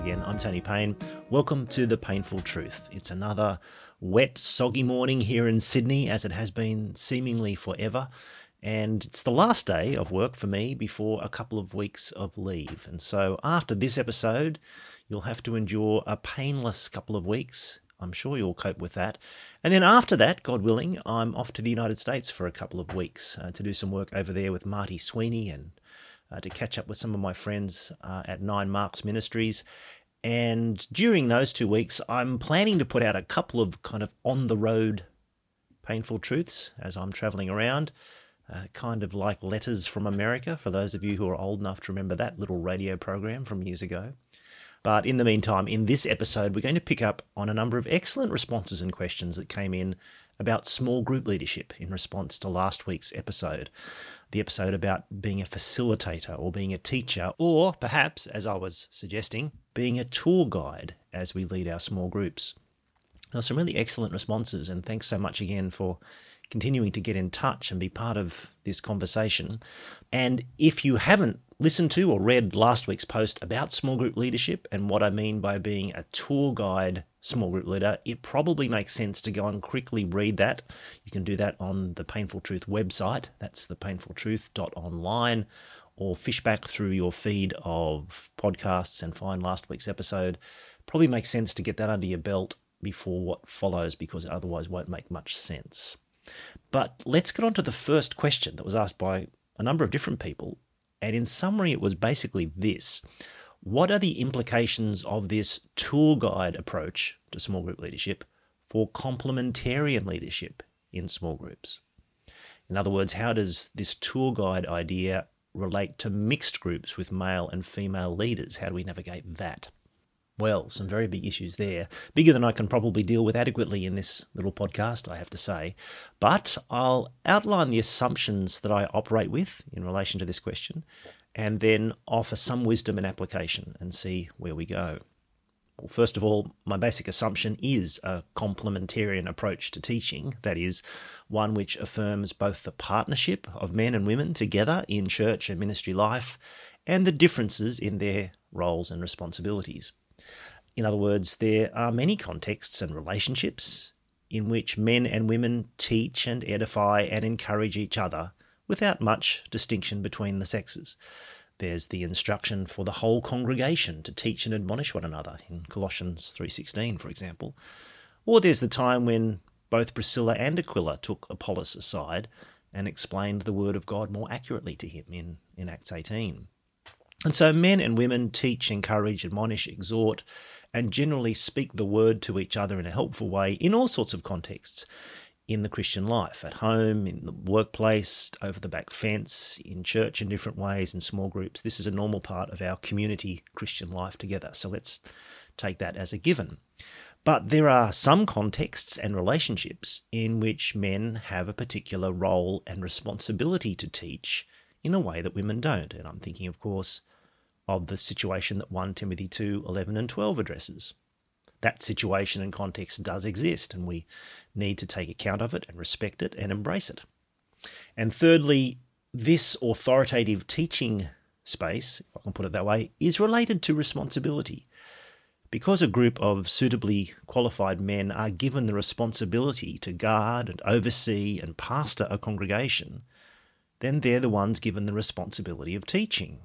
again. I'm Tony Payne. Welcome to The Payneful Truth. It's another wet, soggy morning here in Sydney, as it has been seemingly forever. And it's the last day of work for me before a couple of weeks of leave. And so after this episode, you'll have to endure a painless couple of weeks. I'm sure you'll cope with that. And then after that, God willing, I'm off to the United States for a couple of weeks uh, to do some work over there with Marty Sweeney and uh, to catch up with some of my friends uh, at Nine Marks Ministries. And during those two weeks, I'm planning to put out a couple of kind of on the road painful truths as I'm traveling around. Uh, kind of like Letters from America, for those of you who are old enough to remember that little radio program from years ago. But in the meantime, in this episode, we're going to pick up on a number of excellent responses and questions that came in about small group leadership in response to last week's episode. The episode about being a facilitator or being a teacher, or perhaps, as I was suggesting, being a tour guide as we lead our small groups. Now, some really excellent responses, and thanks so much again for continuing to get in touch and be part of this conversation. And if you haven't listened to or read last week's post about small group leadership and what I mean by being a tour guide small group leader, it probably makes sense to go and quickly read that. You can do that on the Payneful Truth website. That's the paynefultruth.online or fish back through your feed of podcasts and find last week's episode. Probably makes sense to get that under your belt before what follows because otherwise won't make much sense. But let's get on to the first question that was asked by a number of different people and in summary, it was basically this What are the implications of this tour guide approach to small group leadership for complementarian leadership in small groups? In other words, how does this tour guide idea relate to mixed groups with male and female leaders? How do we navigate that? Well, some very big issues there. Bigger than I can probably deal with adequately in this little podcast, I have to say. But I'll outline the assumptions that I operate with in relation to this question and then offer some wisdom and application and see where we go. Well, first of all, my basic assumption is a complementarian approach to teaching, that is, one which affirms both the partnership of men and women together in church and ministry life and the differences in their roles and responsibilities. In other words, there are many contexts and relationships in which men and women teach and edify and encourage each other without much distinction between the sexes. There's the instruction for the whole congregation to teach and admonish one another in Colossians 3:16 for example. Or there's the time when both Priscilla and Aquila took Apollos aside and explained the word of God more accurately to him in, in Acts 18. And so men and women teach, encourage, admonish, exhort, and generally speak the word to each other in a helpful way in all sorts of contexts in the Christian life at home, in the workplace, over the back fence, in church in different ways, in small groups. This is a normal part of our community Christian life together. So let's take that as a given. But there are some contexts and relationships in which men have a particular role and responsibility to teach in a way that women don't. And I'm thinking, of course, of the situation that 1 Timothy 2 11 and 12 addresses. That situation and context does exist, and we need to take account of it and respect it and embrace it. And thirdly, this authoritative teaching space, if I can put it that way, is related to responsibility. Because a group of suitably qualified men are given the responsibility to guard and oversee and pastor a congregation, then they're the ones given the responsibility of teaching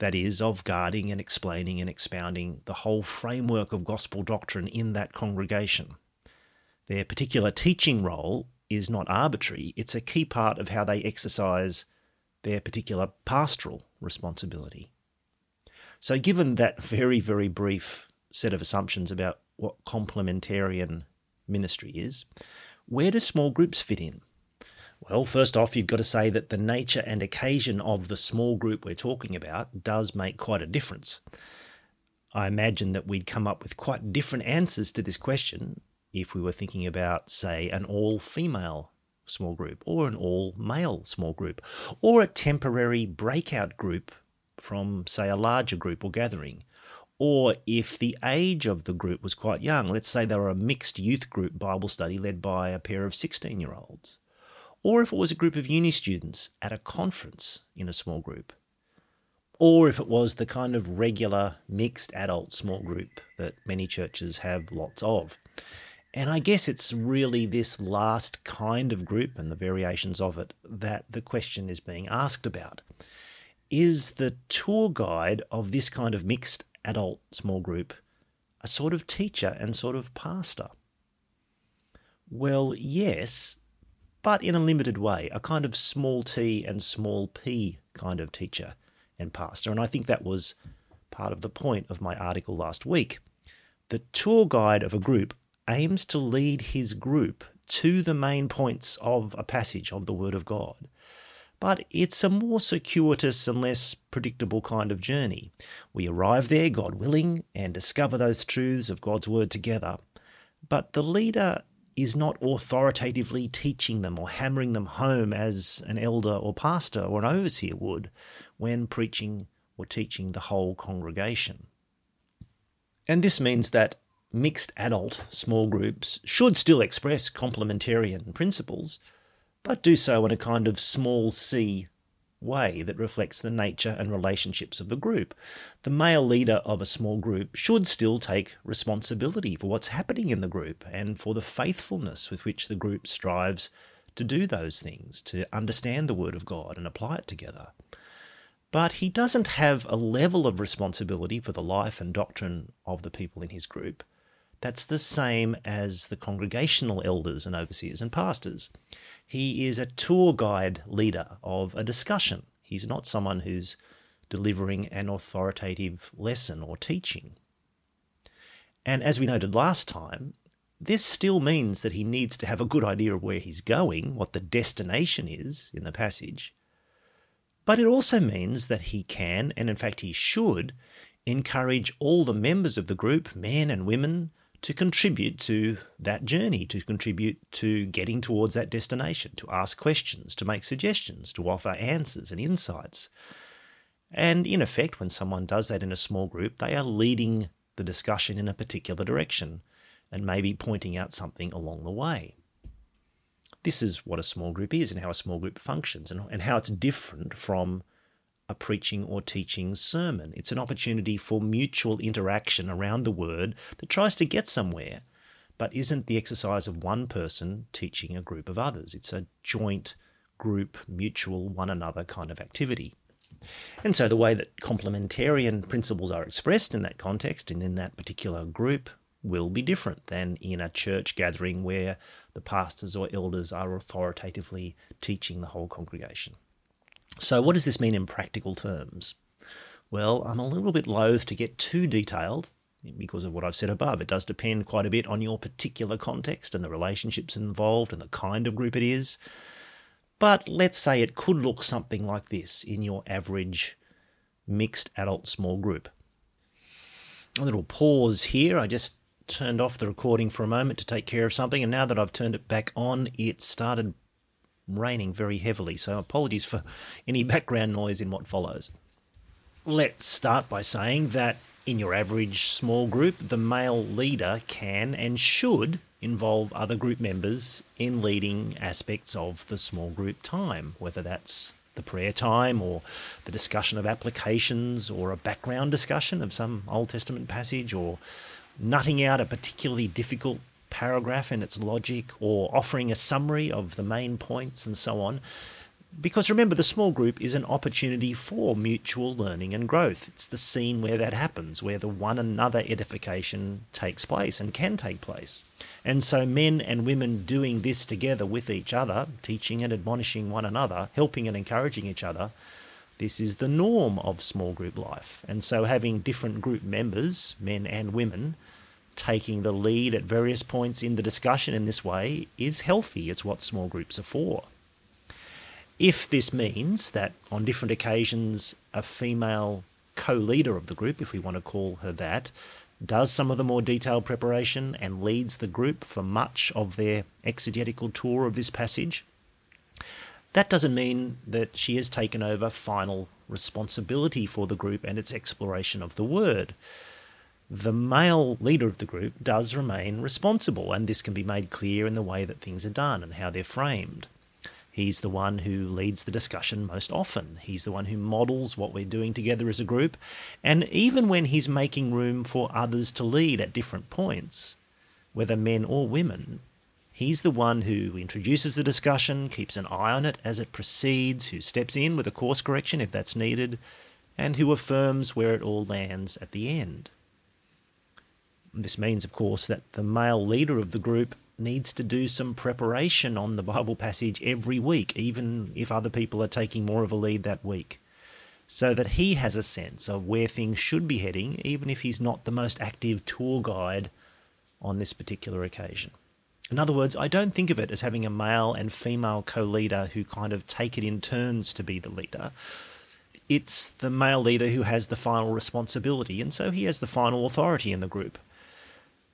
that is, of guarding and explaining and expounding the whole framework of gospel doctrine in that congregation. Their particular teaching role is not arbitrary, it's a key part of how they exercise their particular pastoral responsibility. So, given that very, very brief set of assumptions about what complementarian ministry is, where do small groups fit in? Well, first off, you've got to say that the nature and occasion of the small group we're talking about does make quite a difference. I imagine that we'd come up with quite different answers to this question if we were thinking about, say, an all female small group, or an all male small group, or a temporary breakout group from, say, a larger group or gathering. Or if the age of the group was quite young, let's say they were a mixed youth group Bible study led by a pair of 16 year olds or if it was a group of uni students at a conference in a small group. or if it was the kind of regular mixed adult small group that many churches have lots of. And I guess it's really this last kind of group and the variations of it that the question is being asked about. Is the tour guide of this kind of mixed adult small group a sort of teacher and sort of pastor? Well, yes, but in a limited way, a kind of small t and small p kind of teacher and pastor. And I think that was part of the point of my article last week. The tour guide of a group aims to lead his group to the main points of a passage of the Word of God. But it's a more circuitous and less predictable kind of journey. We arrive there, God willing, and discover those truths of God's Word together. But the leader is not authoritatively teaching them or hammering them home as an elder or pastor or an overseer would when preaching or teaching the whole congregation. And this means that mixed adult small groups should still express complementarian principles, but do so in a kind of small c way that reflects the nature and relationships of the group. The male leader of a small group should still take responsibility for what's happening in the group and for the faithfulness with which the group strives to do those things, to understand the Word of God and apply it together. But he doesn't have a level of responsibility for the life and doctrine of the people in his group that's the same as the congregational elders and overseers and pastors. He is a tour guide leader of a discussion. He's not someone who's delivering an authoritative lesson or teaching. And as we noted last time, this still means that he needs to have a good idea of where he's going, what the destination is in the passage. But it also means that he can, and in fact he should, encourage all the members of the group, men and women, to contribute to that journey, to contribute to getting towards that destination, to ask questions, to make suggestions, to offer answers and insights. And in effect, when someone does that in a small group, they are leading the discussion in a particular direction and maybe pointing out something along the way. This is what a small group is and how a small group functions and, and how it's different from a preaching or teaching sermon. It's an opportunity for mutual interaction around the word that tries to get somewhere, but isn't the exercise of one person teaching a group of others. It's a joint group, mutual, one another kind of activity. And so the way that complementarian principles are expressed in that context and in that particular group will be different than in a church gathering where the pastors or elders are authoritatively teaching the whole congregation. So, what does this mean in practical terms? Well, I'm a little bit loath to get too detailed because of what I've said above. It does depend quite a bit on your particular context and the relationships involved and the kind of group it is. But let's say it could look something like this in your average mixed adult small group. A little pause here. I just turned off the recording for a moment to take care of something, and now that I've turned it back on, it started raining very heavily, so apologies for any background noise in what follows. Let's start by saying that in your average small group, the male leader can and should involve other group members in leading aspects of the small group time, whether that's the prayer time or the discussion of applications or a background discussion of some Old Testament passage or nutting out a particularly difficult paragraph and its logic or offering a summary of the main points and so on. Because remember, the small group is an opportunity for mutual learning and growth. It's the scene where that happens, where the one another edification takes place and can take place. And so, men and women doing this together with each other, teaching and admonishing one another, helping and encouraging each other, this is the norm of small group life. And so, having different group members, men and women, taking the lead at various points in the discussion in this way is healthy. It's what small groups are for. If this means that on different occasions a female co leader of the group, if we want to call her that, does some of the more detailed preparation and leads the group for much of their exegetical tour of this passage, that doesn't mean that she has taken over final responsibility for the group and its exploration of the word the male leader of the group does remain responsible, and this can be made clear in the way that things are done and how they're framed. He's the one who leads the discussion most often. He's the one who models what we're doing together as a group. And even when he's making room for others to lead at different points, whether men or women, he's the one who introduces the discussion, keeps an eye on it as it proceeds, who steps in with a course correction if that's needed, and who affirms where it all lands at the end. This means, of course, that the male leader of the group needs to do some preparation on the Bible passage every week, even if other people are taking more of a lead that week, so that he has a sense of where things should be heading, even if he's not the most active tour guide on this particular occasion. In other words, I don't think of it as having a male and female co leader who kind of take it in turns to be the leader. It's the male leader who has the final responsibility, and so he has the final authority in the group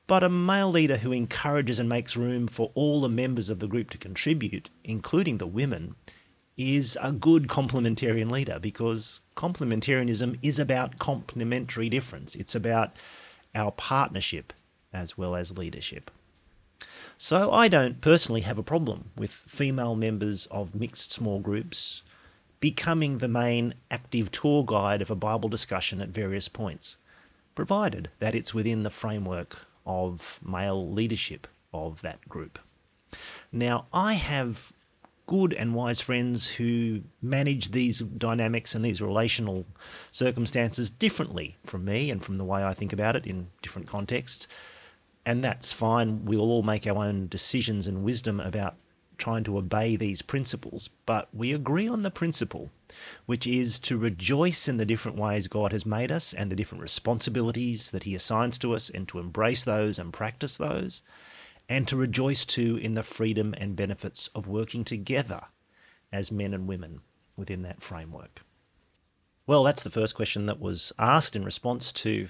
but a male leader who encourages and makes room for all the members of the group to contribute, including the women, is a good complementarian leader because complementarianism is about complementary difference. It's about our partnership as well as leadership. So I don't personally have a problem with female members of mixed small groups becoming the main active tour guide of a Bible discussion at various points, provided that it's within the framework of male leadership of that group. Now, I have good and wise friends who manage these dynamics and these relational circumstances differently from me and from the way I think about it in different contexts. And that's fine. We'll all make our own decisions and wisdom about trying to obey these principles, but we agree on the principle, which is to rejoice in the different ways God has made us and the different responsibilities that He assigns to us, and to embrace those and practice those, and to rejoice too in the freedom and benefits of working together as men and women within that framework. Well, that's the first question that was asked in response to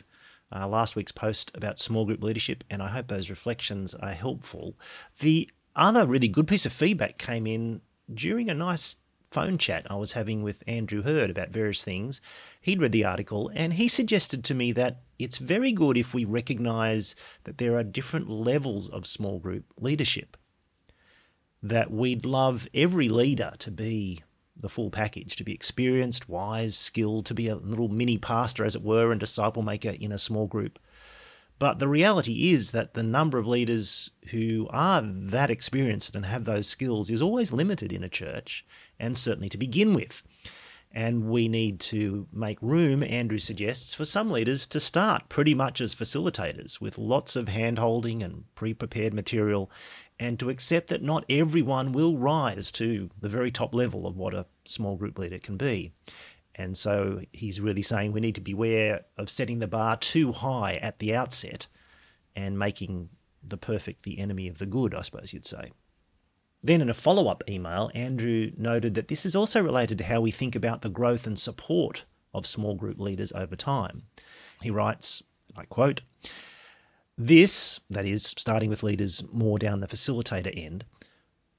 uh, last week's post about small group leadership, and I hope those reflections are helpful. The other really good piece of feedback came in during a nice phone chat I was having with Andrew Heard about various things. He'd read the article and he suggested to me that it's very good if we recognize that there are different levels of small group leadership. That we'd love every leader to be the full package, to be experienced, wise, skilled, to be a little mini pastor, as it were, and disciple maker in a small group. But the reality is that the number of leaders who are that experienced and have those skills is always limited in a church, and certainly to begin with. And we need to make room, Andrew suggests, for some leaders to start pretty much as facilitators with lots of hand holding and pre prepared material, and to accept that not everyone will rise to the very top level of what a small group leader can be. And so he's really saying we need to beware of setting the bar too high at the outset and making the perfect the enemy of the good, I suppose you'd say. Then, in a follow up email, Andrew noted that this is also related to how we think about the growth and support of small group leaders over time. He writes, I quote, This, that is, starting with leaders more down the facilitator end,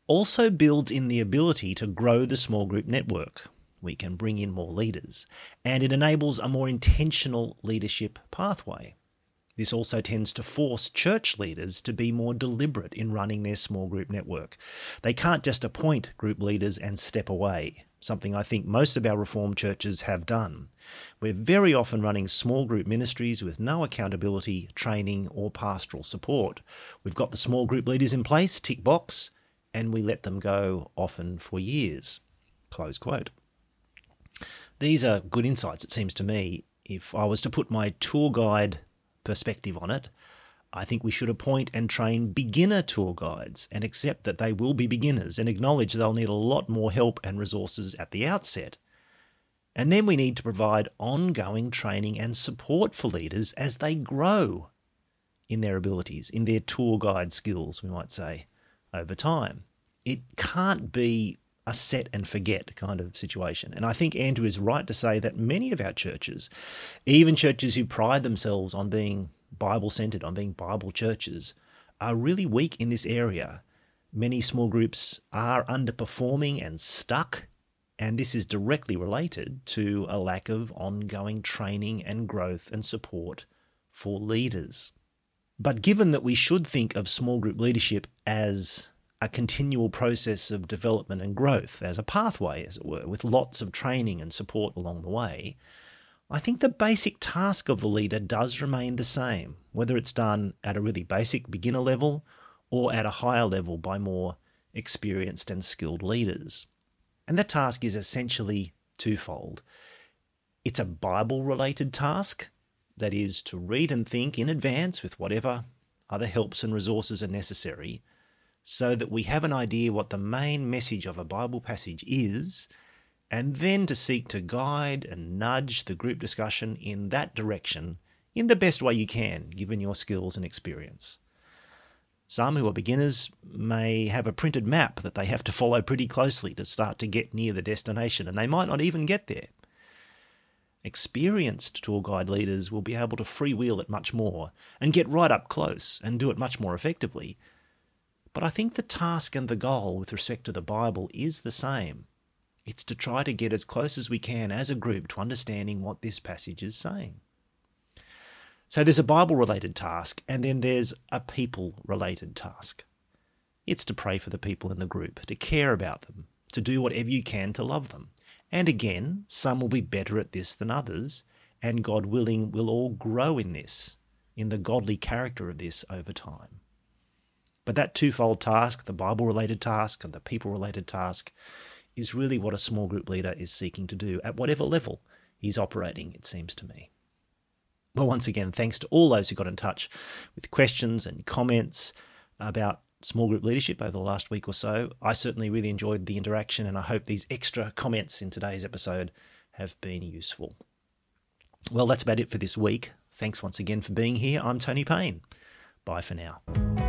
also builds in the ability to grow the small group network, we can bring in more leaders, and it enables a more intentional leadership pathway. This also tends to force church leaders to be more deliberate in running their small group network. They can't just appoint group leaders and step away, something I think most of our Reformed churches have done. We're very often running small group ministries with no accountability, training, or pastoral support. We've got the small group leaders in place, tick box, and we let them go often for years. Close quote. These are good insights, it seems to me. If I was to put my tour guide perspective on it, I think we should appoint and train beginner tour guides and accept that they will be beginners and acknowledge they'll need a lot more help and resources at the outset. And then we need to provide ongoing training and support for leaders as they grow in their abilities, in their tour guide skills, we might say, over time. It can't be a set and forget kind of situation. And I think Andrew is right to say that many of our churches, even churches who pride themselves on being Bible centered, on being Bible churches, are really weak in this area. Many small groups are underperforming and stuck, and this is directly related to a lack of ongoing training and growth and support for leaders. But given that we should think of small group leadership as a continual process of development and growth as a pathway, as it were, with lots of training and support along the way, I think the basic task of the leader does remain the same, whether it's done at a really basic beginner level or at a higher level by more experienced and skilled leaders. And that task is essentially twofold. It's a Bible related task, that is, to read and think in advance with whatever other helps and resources are necessary, so that we have an idea what the main message of a Bible passage is and then to seek to guide and nudge the group discussion in that direction in the best way you can, given your skills and experience. Some who are beginners may have a printed map that they have to follow pretty closely to start to get near the destination, and they might not even get there. Experienced tour guide leaders will be able to freewheel it much more and get right up close and do it much more effectively. But I think the task and the goal with respect to the Bible is the same it's to try to get as close as we can as a group to understanding what this passage is saying. So there's a Bible related task, and then there's a people related task. It's to pray for the people in the group, to care about them, to do whatever you can to love them. And again, some will be better at this than others, and God willing, we'll all grow in this, in the godly character of this over time. But that twofold task, the Bible related task and the people related task, is really what a small group leader is seeking to do at whatever level he's operating, it seems to me. Well, once again, thanks to all those who got in touch with questions and comments about small group leadership over the last week or so. I certainly really enjoyed the interaction, and I hope these extra comments in today's episode have been useful. Well, that's about it for this week. Thanks once again for being here. I'm Tony Payne. Bye for now.